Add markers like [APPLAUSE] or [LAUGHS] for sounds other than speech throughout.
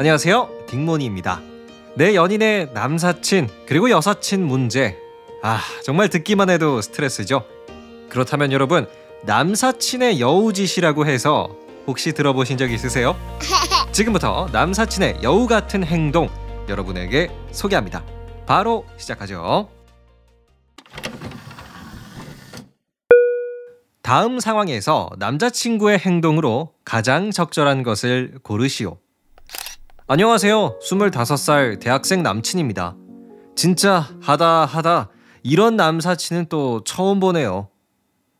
안녕하세요. 딩모니입니다. 내 연인의 남사친 그리고 여사친 문제. 아, 정말 듣기만 해도 스트레스죠. 그렇다면 여러분, 남사친의 여우짓이라고 해서 혹시 들어보신 적 있으세요? [LAUGHS] 지금부터 남사친의 여우 같은 행동 여러분에게 소개합니다. 바로 시작하죠. 다음 상황에서 남자친구의 행동으로 가장 적절한 것을 고르시오. 안녕하세요. 25살 대학생 남친입니다. 진짜 하다 하다 이런 남사친은 또 처음 보네요.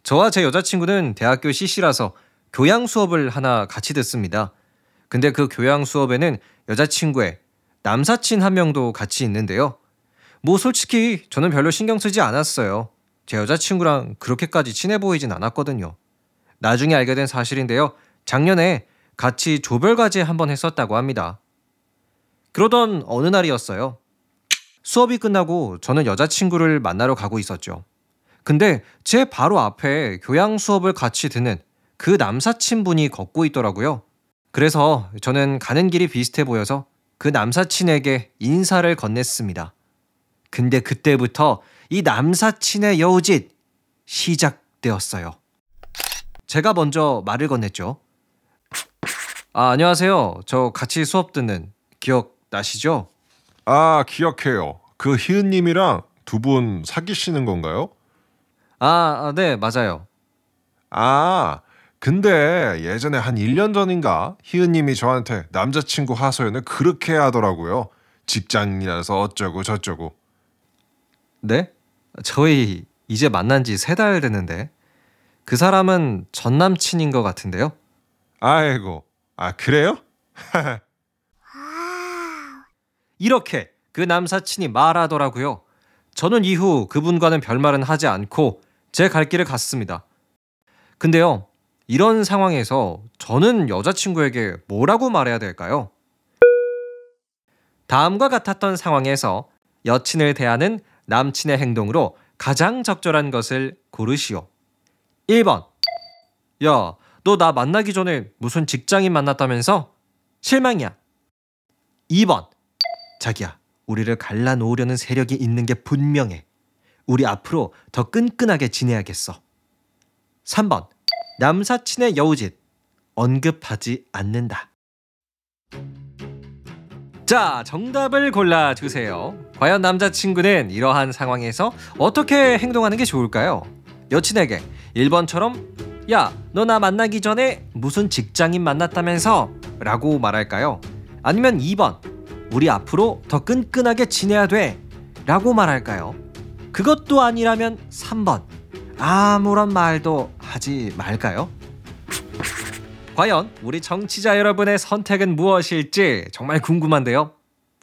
저와 제 여자친구는 대학교 CC라서 교양 수업을 하나 같이 듣습니다. 근데 그 교양 수업에는 여자친구의 남사친 한 명도 같이 있는데요. 뭐 솔직히 저는 별로 신경 쓰지 않았어요. 제 여자친구랑 그렇게까지 친해 보이진 않았거든요. 나중에 알게 된 사실인데요. 작년에 같이 조별과제 한번 했었다고 합니다. 그러던 어느 날이었어요. 수업이 끝나고 저는 여자친구를 만나러 가고 있었죠. 근데 제 바로 앞에 교양 수업을 같이 듣는 그 남사친 분이 걷고 있더라고요. 그래서 저는 가는 길이 비슷해 보여서 그 남사친에게 인사를 건넸습니다. 근데 그때부터 이 남사친의 여우짓 시작되었어요. 제가 먼저 말을 건넸죠. 아, 안녕하세요. 저 같이 수업 듣는 기억 나시죠? 아, 기억해요. 그 희은 님이랑 두 분 사귀시는 건가요? 아, 아, 네, 맞아요. 아, 근데 예전에 한 1년 전인가 희은 님이 저한테 남자친구 하소연을 그렇게 하더라고요. 직장이라서 어쩌고 저쩌고. 네? 저희 이제 만난 지 세 달 됐는데 그 사람은 전 남친인 것 같은데요. 아이고, 아 그래요? [LAUGHS] 이렇게 그 남사친이 말하더라고요. 저는 이후 그분과는 별말은 하지 않고 제 갈 길을 갔습니다. 근데요, 이런 상황에서 저는 여자친구에게 뭐라고 말해야 될까요? 다음과 같았던 상황에서 여친을 대하는 남친의 행동으로 가장 적절한 것을 고르시오. 1번. 야, 너 나 만나기 전에 무슨 직장인 만났다면서? 실망이야. 2번. 자기야, 우리를 갈라놓으려는 세력이 있는 게 분명해. 우리 앞으로 더 끈끈하게 지내야겠어. 3번. 남사친의 여우짓. 언급하지 않는다. 자, 정답을 골라주세요. 과연 남자친구는 이러한 상황에서 어떻게 행동하는 게 좋을까요? 여친에게 1번처럼 야, 너 나 만나기 전에 무슨 직장인 만났다면서? 라고 말할까요? 아니면 2번 우리 앞으로 더 끈끈하게 지내야 돼 라고 말할까요? 그것도 아니라면 3번 아무런 말도 하지 말까요? 과연 우리 정치자 여러분의 선택은 무엇일지 정말 궁금한데요.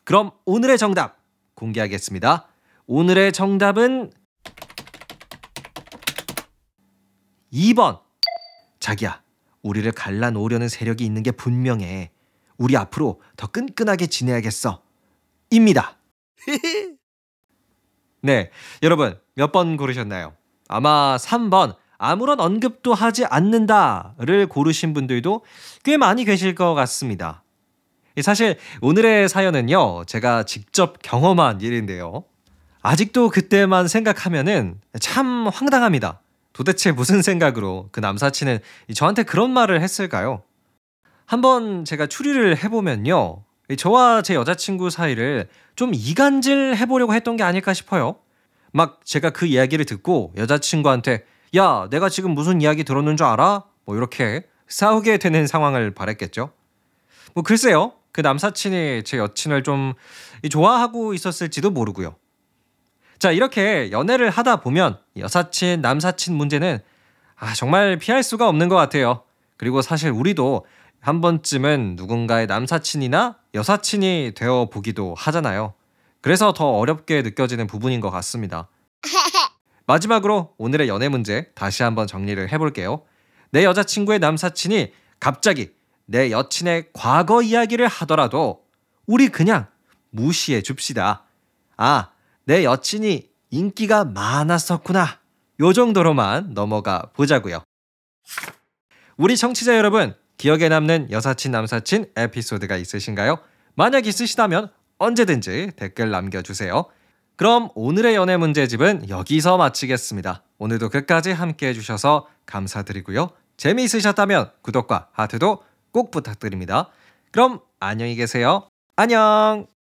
그럼 오늘의 정답 공개하겠습니다. 오늘의 정답은 2번. 자기야, 우리를 갈라놓으려는 세력이 있는 게 분명해. 우리 앞으로 더 끈끈하게 지내야겠어. 입니다. [LAUGHS] 네, 여러분 몇 번 고르셨나요? 아마 3번 아무런 언급도 하지 않는다를 고르신 분들도 꽤 많이 계실 것 같습니다. 사실 오늘의 사연은요, 제가 직접 경험한 일인데요. 아직도 그때만 생각하면은 참 황당합니다. 도대체 무슨 생각으로 그 남사친은 저한테 그런 말을 했을까요? 한번 제가 추리를 해보면요. 저와 제 여자친구 사이를 좀 이간질 해보려고 했던 게 아닐까 싶어요. 막 제가 그 이야기를 듣고 여자친구한테 야, 내가 지금 무슨 이야기 들었는 줄 알아? 뭐 이렇게 싸우게 되는 상황을 바랬겠죠. 뭐 글쎄요. 그 남사친이 제 여친을 좀 좋아하고 있었을지도 모르고요. 자, 이렇게 연애를 하다 보면 여사친, 남사친 문제는 아, 정말 피할 수가 없는 것 같아요. 그리고 사실 우리도 한 번쯤은 누군가의 남사친이나 여사친이 되어 보기도 하잖아요. 그래서 더 어렵게 느껴지는 부분인 것 같습니다. [LAUGHS] 마지막으로 오늘의 연애 문제 다시 한번 정리를 해볼게요. 내 여자친구의 남사친이 갑자기 내 여친의 과거 이야기를 하더라도 우리 그냥 무시해 줍시다. 아, 내 여친이 인기가 많았었구나. 요 정도로만 넘어가 보자고요. 우리 청취자 여러분, 기억에 남는 여사친 남사친 에피소드가 있으신가요? 만약 있으시다면 언제든지 댓글 남겨주세요. 그럼 오늘의 연애 문제집은 여기서 마치겠습니다. 오늘도 끝까지 함께 해주셔서 감사드리고요. 재미있으셨다면 구독과 하트도 꼭 부탁드립니다. 그럼 안녕히 계세요. 안녕!